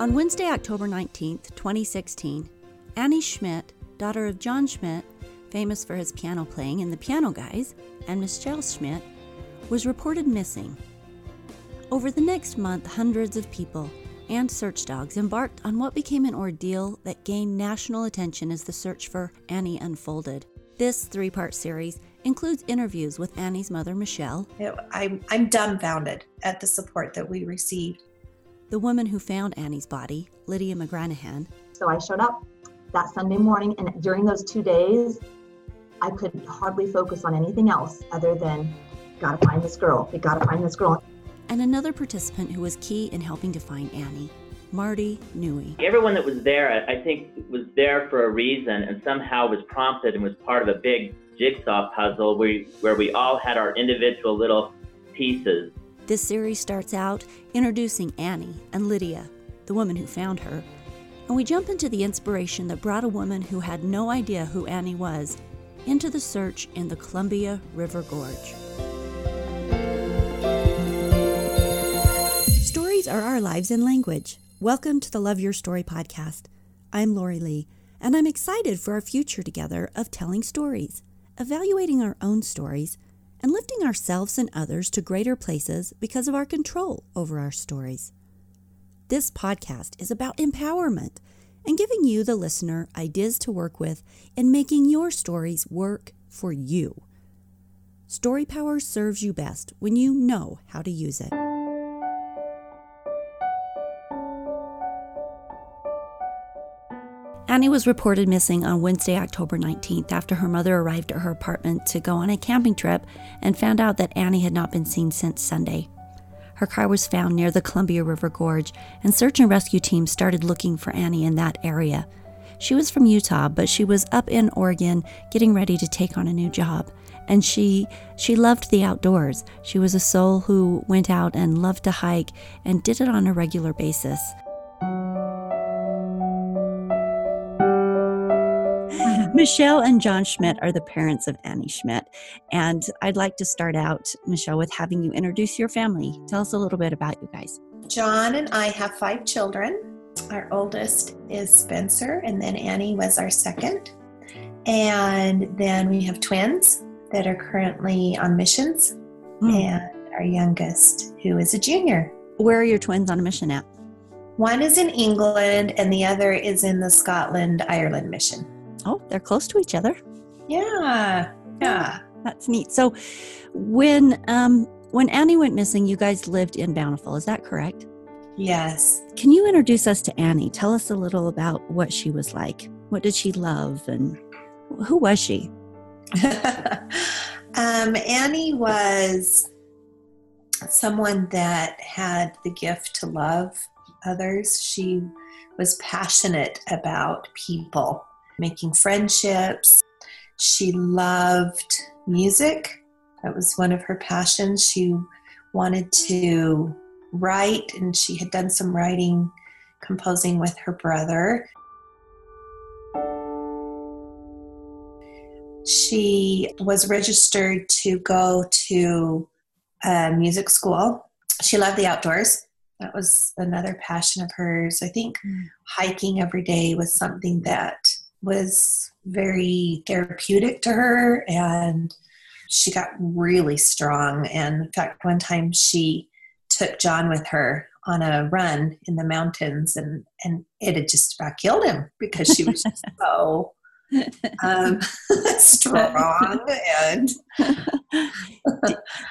On Wednesday, October 19th, 2016, Annie Schmidt, daughter of Jon Schmidt, famous for his piano playing in The Piano Guys, and Michelle Schmidt, was reported missing. Over the next month, hundreds of people and search dogs embarked on what became an ordeal that gained national attention as the search for Annie unfolded. This three part series includes interviews with Annie's mother, Michelle, I'm, I'm dumbfounded at the support that we received. The woman who found Annie's body, Lydia McGranahan, So I showed up that Sunday morning, and during those two days, I could hardly focus on anything else other than, gotta find this girl. We gotta find this girl. and another participant who was key in helping to find Annie, Marty Newey. Everyone that was there, I I think, was there for a reason and somehow was prompted and was part of a big jigsaw puzzle where, where we all had our individual little pieces. This series starts out introducing Annie and Lydia, the woman who found her, and we jump into the inspiration that brought a woman who had no idea who Annie was into the search in the Columbia River Gorge. Stories are our lives in language. Welcome to the Love Your Story podcast. I'm Lori Lee, and I'm excited for our future together of telling stories, evaluating our own stories, and lifting ourselves and others to greater places because of our control over our stories. This podcast is about empowerment and giving you, the listener, ideas to work with in making your stories work for you. Story power serves you best when you know how to use it. Annie was reported missing on Wednesday, October 19th, after her mother arrived at her apartment to go on a camping trip and found out that Annie had not been seen since Sunday. Her car was found near the Columbia River Gorge, and search and rescue teams started looking for Annie in that area. She was from Utah, but she was up in Oregon getting ready to take on a new job. And she she loved the outdoors. She was a soul who went out and loved to hike and did it on a regular basis. Michelle and Jon Schmidt are the parents of Annie Schmidt. And I'd like to start out, Michelle, with having you introduce your family. Tell us a little bit about you guys. Jon and I have five children. Our oldest is Spencer, and then Annie was our second. And then we have twins that are currently on missions, Hmm. and our youngest, who is a junior. Where are your twins on a mission at? One is in England, and the other is in the Scotland Ireland mission. Oh, they're close to each other. Yeah, yeah. That's neat. So, when um, when Annie went missing, you guys lived in Bountiful. Is that correct? Yes. Can you introduce us to Annie? Tell us a little about what she was like. What did she love, and who was she? um, Annie was someone that had the gift to love others. She was passionate about people, making friendships. She loved music. That was one of her passions. She wanted to write, and she had done some writing, composing with her brother. She was registered to go to a music school. She loved the outdoors. That was another passion of hers. I think Mm. hiking every day was something that was very therapeutic to her, and she got really strong. And in fact, one time she took Jon with her on a run in the mountains, and and it had just about killed him because she was so um, strong and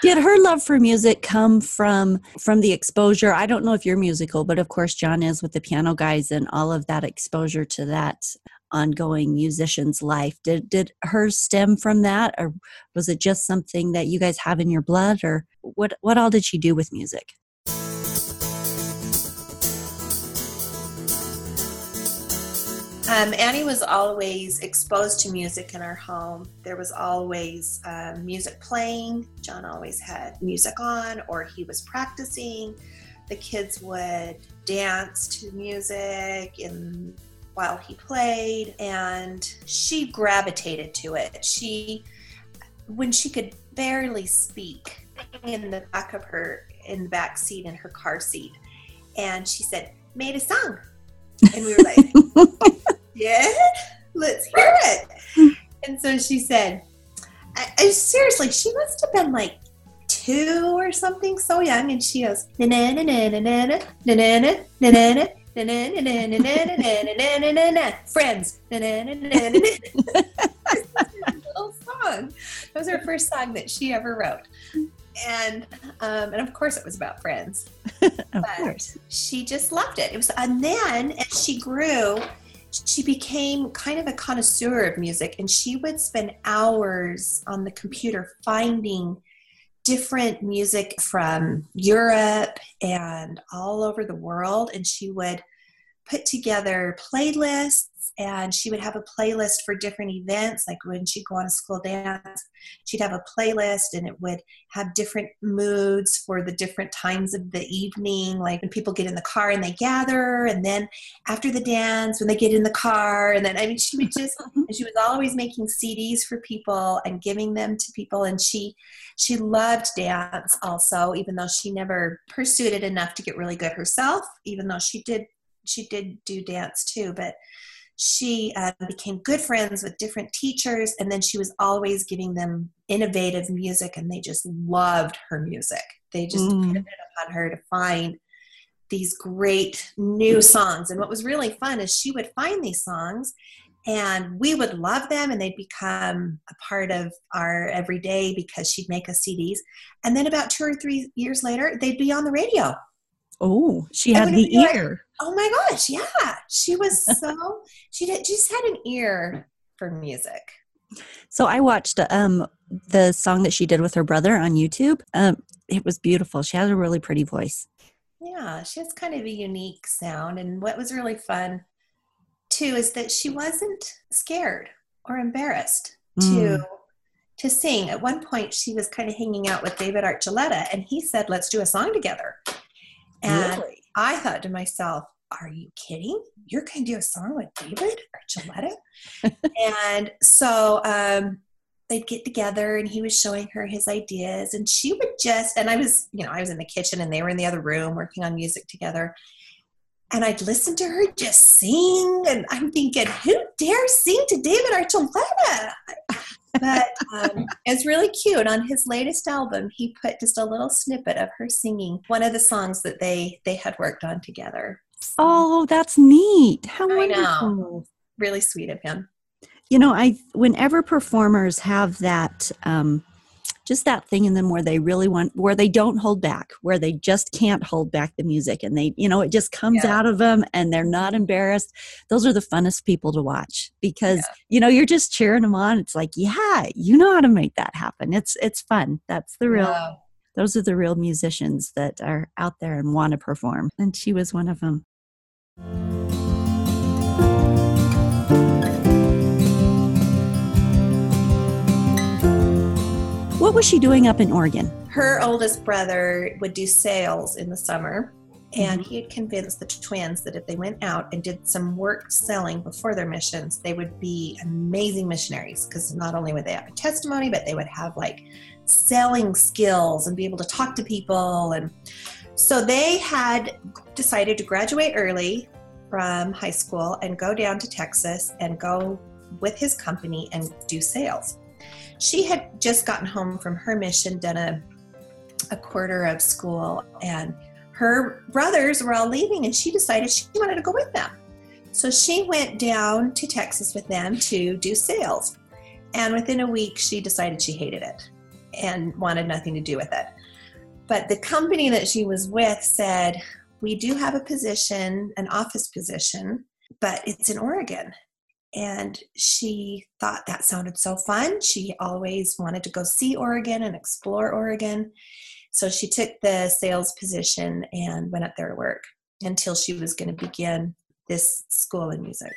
Did her love for music come from from the exposure? I don't know if you're musical, but of course Jon is with the piano guys and all of that exposure to that ongoing musician's life. Did did hers stem from that or was it just something that you guys have in your blood or what what all did she do with music? Um, Annie was always exposed to music in our home. There was always um, music playing. Jon always had music on, or he was practicing. The kids would dance to music in, while he played, and she gravitated to it. She, when she could barely speak, in the back of her, in the back seat in her car seat, and she said, made a song. And we were like, Yeah, let's hear it. And so she said, I, I, seriously, she must have been like two or something, so young. And she goes, na na na na na na na na na na na na Friends. Little song. That was her first song that she ever wrote. And um, and of course it was about friends. of course. She just loved it. It was and then as she grew, she became kind of a connoisseur of music and she would spend hours on the computer finding different music from Europe and all over the world. And she would put together playlists and she would have a playlist for different events like when she'd go on a school dance she'd have a playlist and it would have different moods for the different times of the evening like when people get in the car and they gather and then after the dance when they get in the car and then i mean she would just she was always making cds for people and giving them to people and she she loved dance also even though she never pursued it enough to get really good herself even though she did she did do dance too but she uh, became good friends with different teachers and then she was always giving them innovative music and they just loved her music they just mm. depended upon her to find these great new songs and what was really fun is she would find these songs and we would love them and they'd become a part of our everyday because she'd make us cds and then about two or three years later they'd be on the radio Oh, she had the ear. Oh my gosh, yeah. She was so she did, just had an ear for music. So I watched um the song that she did with her brother on YouTube. Um it was beautiful. She has a really pretty voice. Yeah, she has kind of a unique sound and what was really fun too is that she wasn't scared or embarrassed mm. to to sing. At one point she was kind of hanging out with David Archuleta and he said, "Let's do a song together." And really? I thought to myself, are you kidding? You're going to do a song with David Archuleta? and so um, they'd get together and he was showing her his ideas and she would just, and I was, you know, I was in the kitchen and they were in the other room working on music together. And I'd listen to her just sing, and I'm thinking, who dares sing to David Archuleta? But um, it's really cute. On his latest album, he put just a little snippet of her singing one of the songs that they they had worked on together. Oh, that's neat! How I wonderful! Know. Really sweet of him. You know, I whenever performers have that um, just that thing in them where they really want where they don't hold back where they just can't hold back the music and they you know it just comes yeah. out of them and they're not embarrassed. Those are the funnest people to watch because yeah. you know you're just cheering them on. It's like yeah you know how to make that happen. It's it's fun. That's the real those are the real musicians that are out there and want to perform and she was one of them was she doing up in Oregon? Her oldest brother would do sales in the summer, and mm-hmm. he had convinced the twins that if they went out and did some work selling before their missions, they would be amazing missionaries because not only would they have a testimony, but they would have like selling skills and be able to talk to people. And so they had decided to graduate early from high school and go down to Texas and go with his company and do sales she had just gotten home from her mission, done a, a quarter of school, and her brothers were all leaving, and she decided she wanted to go with them. So she went down to Texas with them to do sales. And within a week, she decided she hated it and wanted nothing to do with it. But the company that she was with said, We do have a position, an office position, but it's in Oregon and she thought that sounded so fun. She always wanted to go see Oregon and explore Oregon. So she took the sales position and went up there to work until she was going to begin this school in music.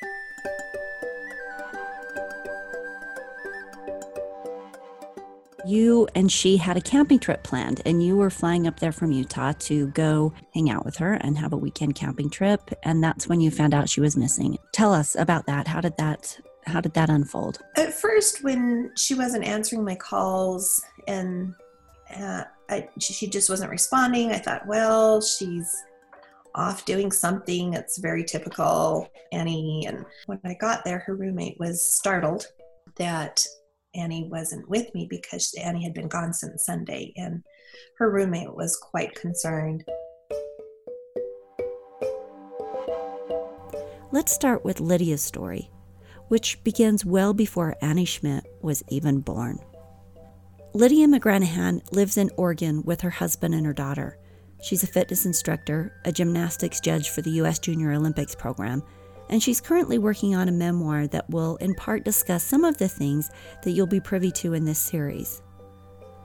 You and she had a camping trip planned and you were flying up there from Utah to go hang out with her and have a weekend camping trip and that's when you found out she was missing. Tell us about that. How did that how did that unfold? At first when she wasn't answering my calls and uh, I, she just wasn't responding, I thought, well, she's off doing something. It's very typical Annie. And when I got there, her roommate was startled that Annie wasn't with me because Annie had been gone since Sunday. And her roommate was quite concerned. Let's start with Lydia's story, which begins well before Annie Schmidt was even born. Lydia McGranahan lives in Oregon with her husband and her daughter. She's a fitness instructor, a gymnastics judge for the U.S. Junior Olympics program, and she's currently working on a memoir that will in part discuss some of the things that you'll be privy to in this series.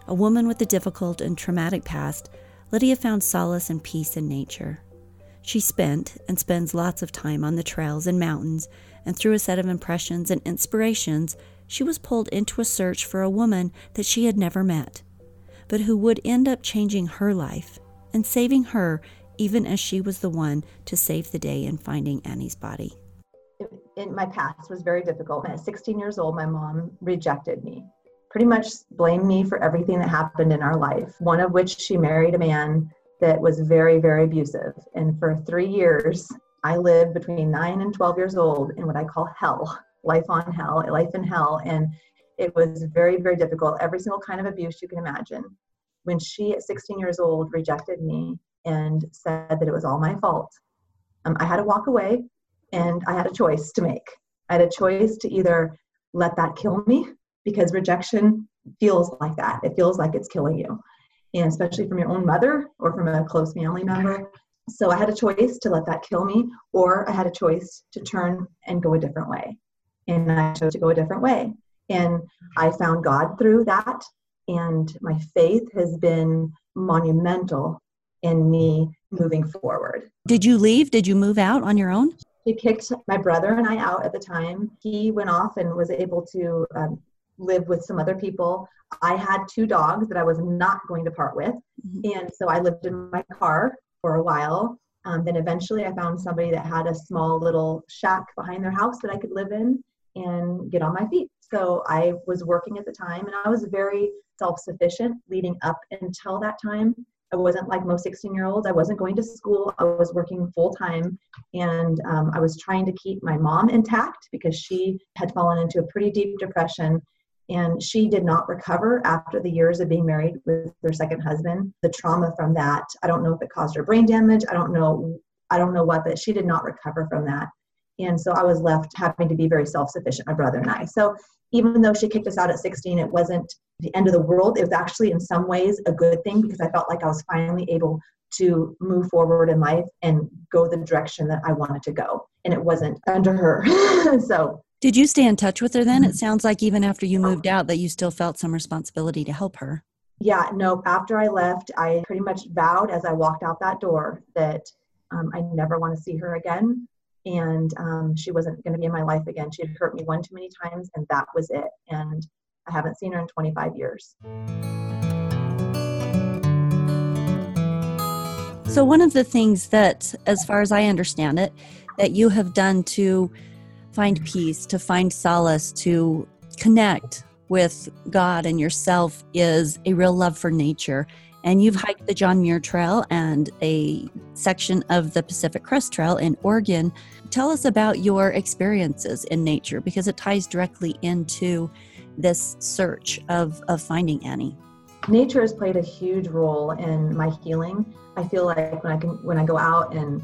A woman with a difficult and traumatic past, Lydia found solace and peace in nature. She spent and spends lots of time on the trails and mountains, and through a set of impressions and inspirations, she was pulled into a search for a woman that she had never met, but who would end up changing her life and saving her even as she was the one to save the day in finding Annie's body. In my past was very difficult. At 16 years old, my mom rejected me, pretty much blamed me for everything that happened in our life. One of which she married a man that was very, very abusive. And for three years, I lived between nine and 12 years old in what I call hell, life on hell, life in hell. And it was very, very difficult. Every single kind of abuse you can imagine. When she, at 16 years old, rejected me and said that it was all my fault, um, I had to walk away and I had a choice to make. I had a choice to either let that kill me because rejection feels like that. It feels like it's killing you and especially from your own mother or from a close family member. So I had a choice to let that kill me, or I had a choice to turn and go a different way. And I chose to go a different way. And I found God through that. And my faith has been monumental in me moving forward. Did you leave? Did you move out on your own? He kicked my brother and I out at the time. He went off and was able to um, live with some other people. I had two dogs that I was not going to part with. Mm-hmm. And so I lived in my car for a while. Um, then eventually I found somebody that had a small little shack behind their house that I could live in and get on my feet. So I was working at the time and I was very self sufficient leading up until that time. I wasn't like most 16 year olds. I wasn't going to school. I was working full time and um, I was trying to keep my mom intact because she had fallen into a pretty deep depression. And she did not recover after the years of being married with her second husband. The trauma from that i don't know if it caused her brain damage. I don't know i don't know what but she did not recover from that. And so i was left having to be very self-sufficient my brother and i. So even though she kicked us out at 16 it wasn't the end of the world it was actually in some ways a good thing because i felt like i was finally able to move forward in life and go the direction that i wanted to go and it wasn't under her so did you stay in touch with her then? It mm-hmm. sounds like even after you moved out that you still felt some responsibility to help her. Yeah, no, after I left, I pretty much vowed as I walked out that door that um, I never want to see her again. And um, she wasn't going to be in my life again. She had hurt me one too many times, and that was it. And I haven't seen her in 25 years. So, one of the things that, as far as I understand it, that you have done to find peace, to find solace, to connect with God and yourself is a real love for nature. And you've hiked the John Muir Trail and a section of the Pacific Crest Trail in Oregon. Tell us about your experiences in nature because it ties directly into this search of, of finding Annie. Nature has played a huge role in my healing. I feel like when I can when I go out and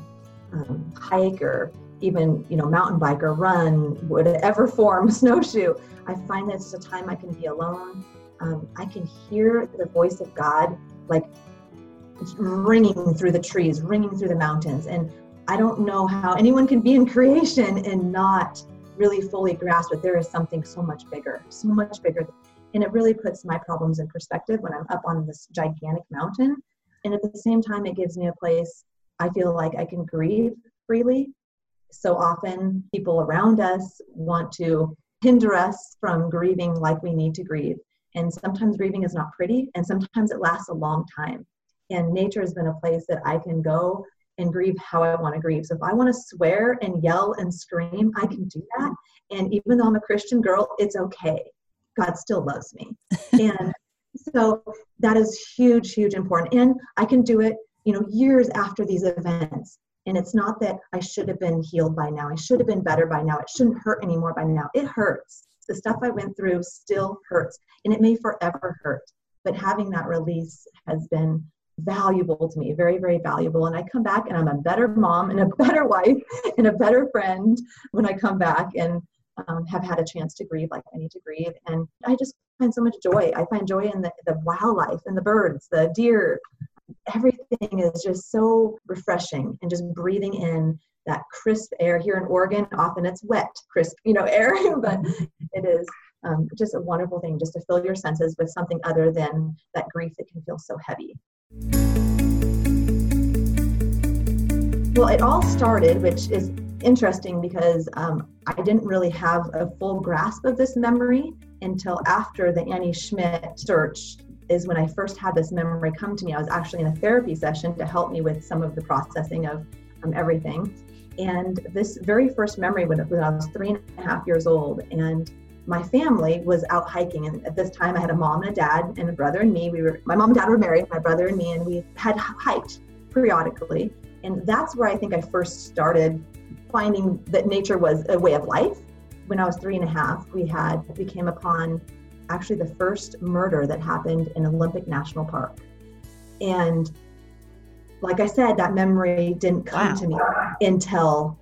um, hike or even you know mountain bike or run whatever form snowshoe i find that it's a time i can be alone um, i can hear the voice of god like ringing through the trees ringing through the mountains. And i don't know how anyone can be in creation and not really fully grasp that there is something so much bigger so much bigger. And it really puts my problems in perspective when i'm up on this gigantic mountain. And at the same time it gives me a place i feel like i can grieve freely. So often people around us want to hinder us from grieving like we need to grieve. And sometimes grieving is not pretty, and sometimes it lasts a long time. And nature has been a place that I can go and grieve how I want to grieve. So if I want to swear and yell and scream, I can do that. And even though I'm a Christian girl, it's okay. God still loves me. and so that is huge, huge important. And I can do it, you know, years after these events And it's not that I should have been healed by now. I should have been better by now. It shouldn't hurt anymore by now. It hurts. The stuff I went through still hurts and it may forever hurt. But having that release has been valuable to me, very, very valuable. And I come back and I'm a better mom and a better wife and a better friend when I come back and um, have had a chance to grieve like I need to grieve. And I just find so much joy. I find joy in the, the wildlife and the birds, the deer. Everything is just so refreshing and just breathing in that crisp air here in Oregon. Often it's wet, crisp, you know, air, but it is um, just a wonderful thing just to fill your senses with something other than that grief that can feel so heavy. Well, it all started, which is interesting because um, I didn't really have a full grasp of this memory until after the Annie Schmidt search is when I first had this memory come to me. I was actually in a therapy session to help me with some of the processing of um, everything. And this very first memory when, when I was three and a half years old, and my family was out hiking and at this time i had a mom and a dad and a brother and me. We were my mom and dad were married my brother and me and we had hiked periodically. And that's where i think i first started finding that nature was a way of life. When i was three and a half we had we came upon actually the first murder that happened in olympic national park. And like i said that memory didn't come wow. to me until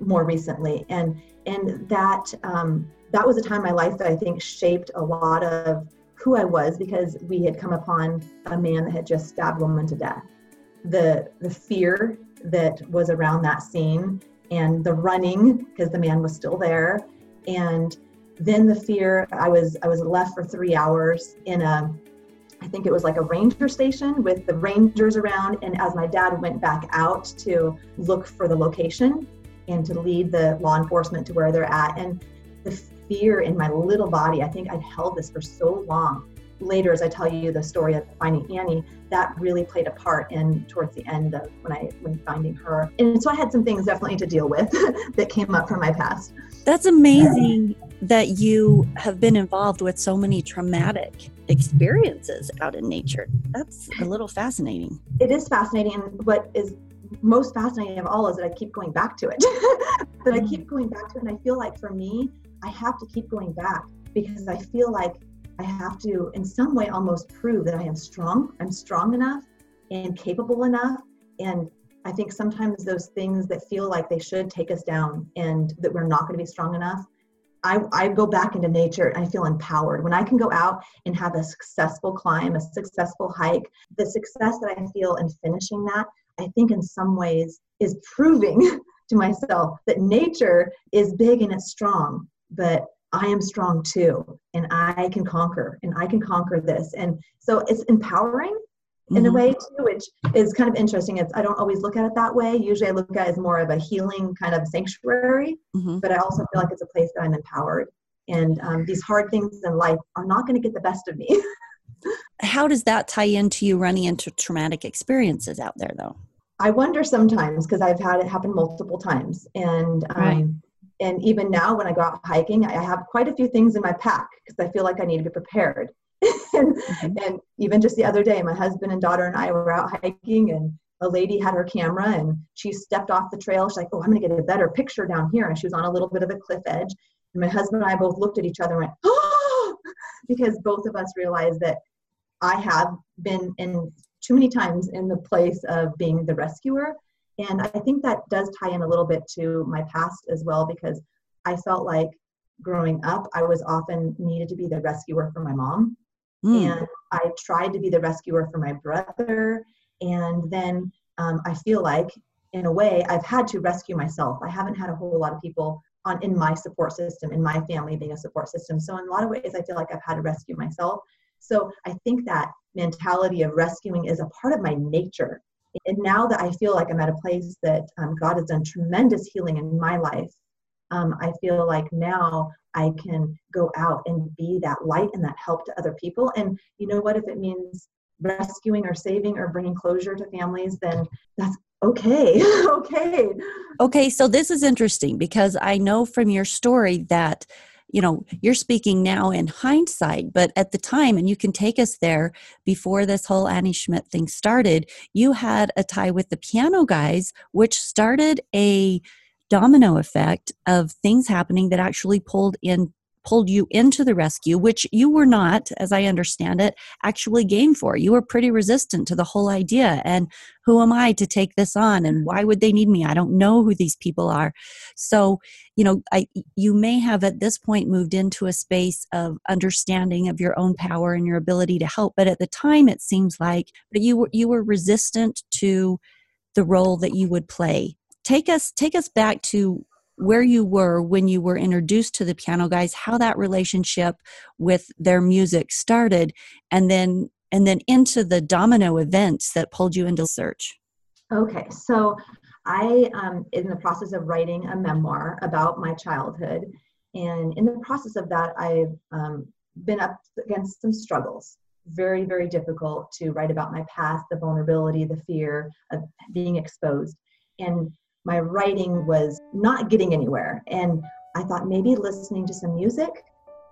more recently and and that um, that was a time in my life that I think shaped a lot of who I was because we had come upon a man that had just stabbed a woman to death. The the fear that was around that scene and the running because the man was still there and then the fear I was I was left for 3 hours in a I think it was like a ranger station with the rangers around and as my dad went back out to look for the location and to lead the law enforcement to where they're at. And the fear in my little body, I think I'd held this for so long. Later, as I tell you the story of finding Annie, that really played a part in towards the end of when I when finding her. And so I had some things definitely to deal with that came up from my past. That's amazing that you have been involved with so many traumatic experiences out in nature. That's a little fascinating. It is fascinating. And what is most fascinating of all is that I keep going back to it. that I mm. keep going back to it. And I feel like for me, I have to keep going back because I feel like I have to, in some way, almost prove that I am strong. I'm strong enough and capable enough. And I think sometimes those things that feel like they should take us down and that we're not going to be strong enough, I, I go back into nature and I feel empowered. When I can go out and have a successful climb, a successful hike, the success that I feel in finishing that, I think in some ways is proving to myself that nature is big and it's strong, but I am strong too, and I can conquer, and I can conquer this. And so it's empowering in mm-hmm. a way too, which is kind of interesting. It's I don't always look at it that way. Usually, I look at it as more of a healing kind of sanctuary, mm-hmm. but I also feel like it's a place that I'm empowered. And um, these hard things in life are not going to get the best of me. How does that tie into you running into traumatic experiences out there, though? I wonder sometimes because I've had it happen multiple times, and um, right. and even now when I go out hiking, I have quite a few things in my pack because I feel like I need to be prepared. and, mm-hmm. and even just the other day, my husband and daughter and I were out hiking, and a lady had her camera and she stepped off the trail. She's like, "Oh, I'm going to get a better picture down here," and she was on a little bit of a cliff edge. And my husband and I both looked at each other and went, "Oh!" because both of us realized that I have been in too many times in the place of being the rescuer. And I think that does tie in a little bit to my past as well, because I felt like growing up, I was often needed to be the rescuer for my mom. Mm. And I tried to be the rescuer for my brother. And then um, I feel like, in a way, I've had to rescue myself. I haven't had a whole lot of people on in my support system, in my family being a support system. So in a lot of ways, I feel like I've had to rescue myself. So I think that mentality of rescuing is a part of my nature. And now that I feel like I'm at a place that um, God has done tremendous healing in my life, um, I feel like now I can go out and be that light and that help to other people. And you know what? If it means rescuing or saving or bringing closure to families, then that's okay. okay. Okay. So this is interesting because I know from your story that you know, you're speaking now in hindsight, but at the time, and you can take us there before this whole Annie Schmidt thing started, you had a tie with the piano guys, which started a domino effect of things happening that actually pulled in pulled you into the rescue, which you were not, as I understand it, actually game for. You were pretty resistant to the whole idea. And who am I to take this on? And why would they need me? I don't know who these people are. So, you know, I, you may have at this point moved into a space of understanding of your own power and your ability to help. But at the time, it seems like but you were, you were resistant to the role that you would play take us take us back to where you were when you were introduced to the piano guys how that relationship with their music started and then and then into the domino events that pulled you into search. Okay so i am in the process of writing a memoir about my childhood and in the process of that i've um, been up against some struggles. Very very difficult to write about my past the vulnerability the fear of being exposed. And my writing was not getting anywhere. And I thought maybe listening to some music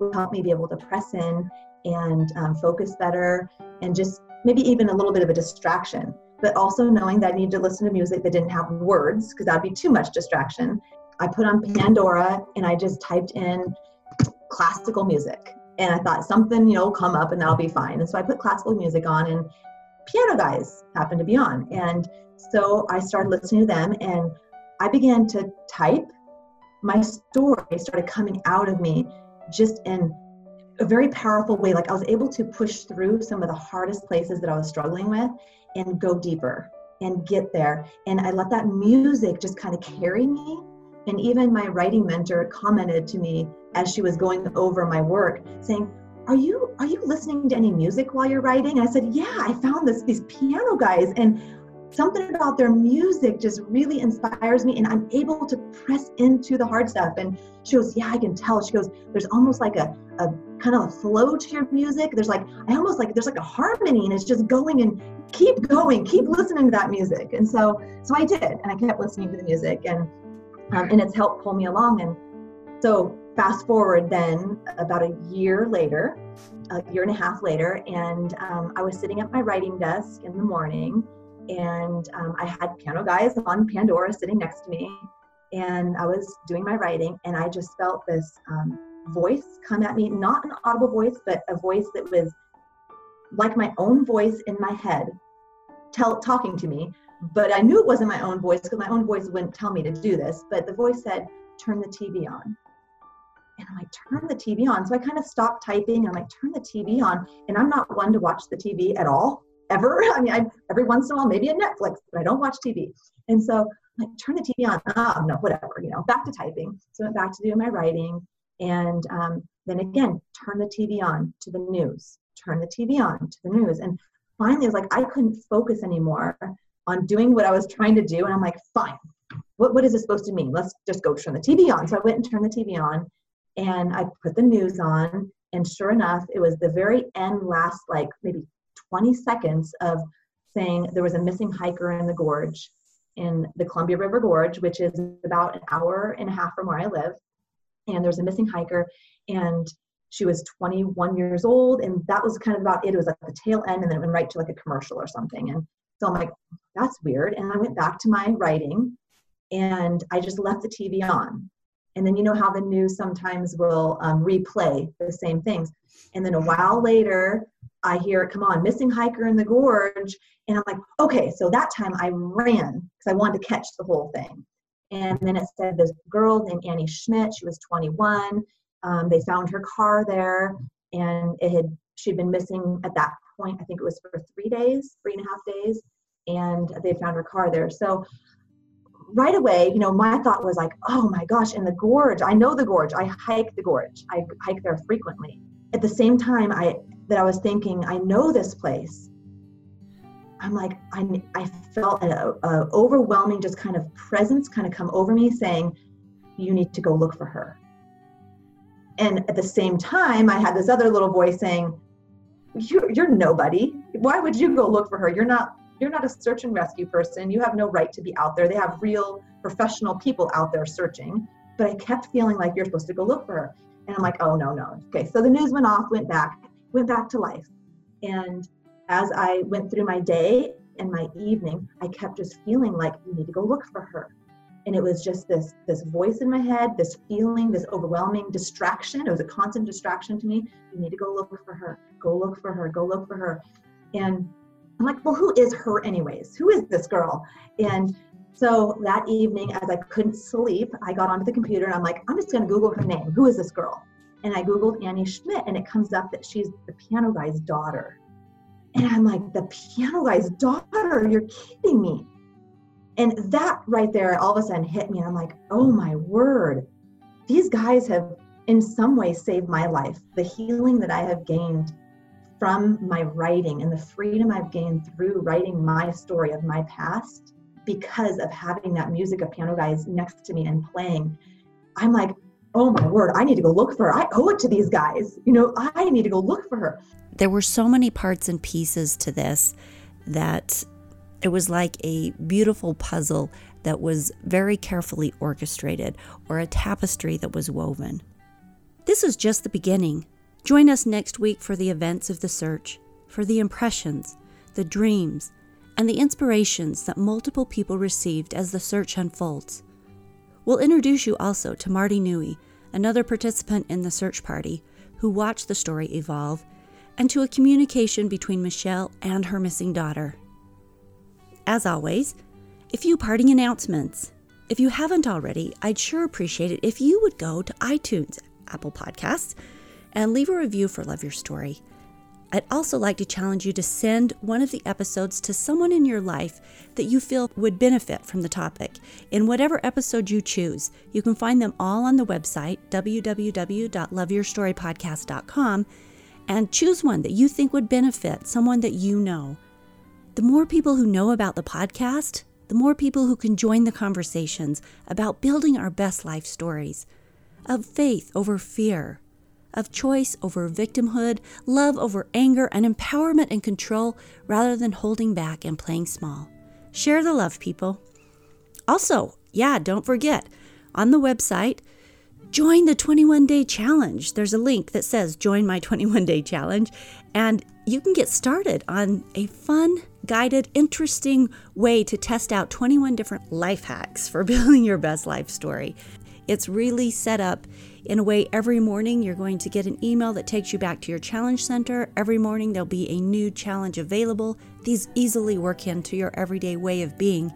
would help me be able to press in and um, focus better and just maybe even a little bit of a distraction. But also knowing that I needed to listen to music that didn't have words because that'd be too much distraction. I put on Pandora and I just typed in classical music. And I thought something, you know, will come up and that'll be fine. And so I put classical music on and piano guys happened to be on. And so I started listening to them and I began to type. My story started coming out of me just in a very powerful way. Like I was able to push through some of the hardest places that I was struggling with and go deeper and get there. And I let that music just kind of carry me. And even my writing mentor commented to me as she was going over my work, saying, are you are you listening to any music while you're writing? And I said, yeah, I found this these piano guys and something about their music just really inspires me and i'm able to press into the hard stuff. And she goes yeah i can tell. She goes there's almost like a, a kind of a flow to your music. There's like i almost like there's like a harmony and it's just going and keep going keep listening to that music. And so so i did and i kept listening to the music and um, and it's helped pull me along. And so fast forward then about a year later a year and a half later and um, i was sitting at my writing desk in the morning and um, I had piano guys on Pandora sitting next to me, and I was doing my writing, and I just felt this um, voice come at me, not an audible voice, but a voice that was like my own voice in my head, tell, talking to me. But I knew it wasn't my own voice because my own voice wouldn't tell me to do this. But the voice said, "Turn the TV on." And I'm like, turn the TV on. So I kind of stopped typing. And I'm like, turn the TV on. And I'm not one to watch the TV at all ever. I mean, I, every once in a while, maybe a Netflix, but I don't watch TV. And so I'm like, turn the TV on. Oh, no, whatever, you know, back to typing. So I went back to doing my writing. And um, then again, turn the TV on to the news, turn the TV on to the news. And finally, I was like, I couldn't focus anymore on doing what I was trying to do. And I'm like, fine, what, what is this supposed to mean? Let's just go turn the TV on. So I went and turned the TV on and I put the news on. And sure enough, it was the very end, last like maybe 20 seconds of saying there was a missing hiker in the gorge, in the Columbia River Gorge, which is about an hour and a half from where I live. And there was a missing hiker, and she was 21 years old, and that was kind of about it. It was at the tail end, and then it went right to like a commercial or something. And so I'm like, that's weird. And I went back to my writing, and I just left the TV on. And then you know how the news sometimes will um, replay the same things. And then a while later, I hear, come on, missing hiker in the gorge. And I'm like, okay, so that time I ran because I wanted to catch the whole thing. And then it said this girl named Annie Schmidt, she was 21. Um, they found her car there and it had, she'd been missing at that point, I think it was for three days, three and a half days. And they found her car there. So right away, you know, my thought was like, oh my gosh, in the gorge, I know the gorge. I hike the gorge. I hike there frequently. At the same time, I that I was thinking, I know this place. I'm like, I, I felt an overwhelming, just kind of presence kind of come over me saying, you need to go look for her. And at the same time, I had this other little voice saying, you're, you're nobody. Why would you go look for her? You're not, you're not a search and rescue person. You have no right to be out there. They have real professional people out there searching. But I kept feeling like you're supposed to go look for her. And I'm like, oh no, no. Okay. So the news went off, went back, went back to life. And as I went through my day and my evening, I kept just feeling like you need to go look for her. And it was just this this voice in my head, this feeling, this overwhelming distraction. It was a constant distraction to me. You need to go look for her. Go look for her. Go look for her. And I'm like, well, who is her anyways? Who is this girl? And so that evening, as I couldn't sleep, I got onto the computer and I'm like, I'm just going to Google her name. Who is this girl? And I Googled Annie Schmidt, and it comes up that she's the piano guy's daughter. And I'm like, the piano guy's daughter? You're kidding me. And that right there all of a sudden hit me. And I'm like, oh my word. These guys have, in some way, saved my life. The healing that I have gained from my writing and the freedom I've gained through writing my story of my past because of having that music of piano guys next to me and playing. I'm like, oh my word, I need to go look for her. I owe it to these guys. You know, I need to go look for her. There were so many parts and pieces to this that it was like a beautiful puzzle that was very carefully orchestrated or a tapestry that was woven. This is just the beginning. Join us next week for the events of the search, for the impressions, the dreams, and the inspirations that multiple people received as the search unfolds. We'll introduce you also to Marty Newey, another participant in the search party, who watched the story evolve, and to a communication between Michelle and her missing daughter. As always, a few parting announcements. If you haven't already, I'd sure appreciate it if you would go to iTunes, Apple Podcasts, and leave a review for Love Your Story. I'd also like to challenge you to send one of the episodes to someone in your life that you feel would benefit from the topic. In whatever episode you choose, you can find them all on the website, www.loveyourstorypodcast.com, and choose one that you think would benefit someone that you know. The more people who know about the podcast, the more people who can join the conversations about building our best life stories of faith over fear, of choice over victimhood, love over anger, and empowerment and control rather than holding back and playing small. Share the love, people. Also, yeah, don't forget, on the website, join the 21 day challenge. There's a link that says join my 21 day challenge, and you can get started on a fun, guided, interesting way to test out 21 different life hacks for building your best life story. It's really set up in a way every morning you're going to get an email that takes you back to your challenge center. Every morning there'll be a new challenge available. These easily work into your everyday way of being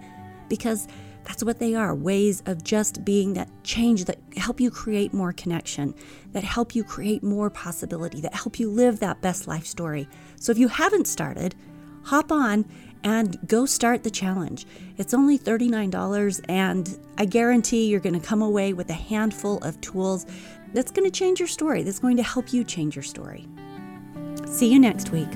because that's what they are ways of just being that change that help you create more connection, that help you create more possibility, that help you live that best life story. So if you haven't started, hop on and go start the challenge. It's only $39, and I guarantee you're going to come away with a handful of tools that's going to change your story, that's going to help you change your story. See you next week.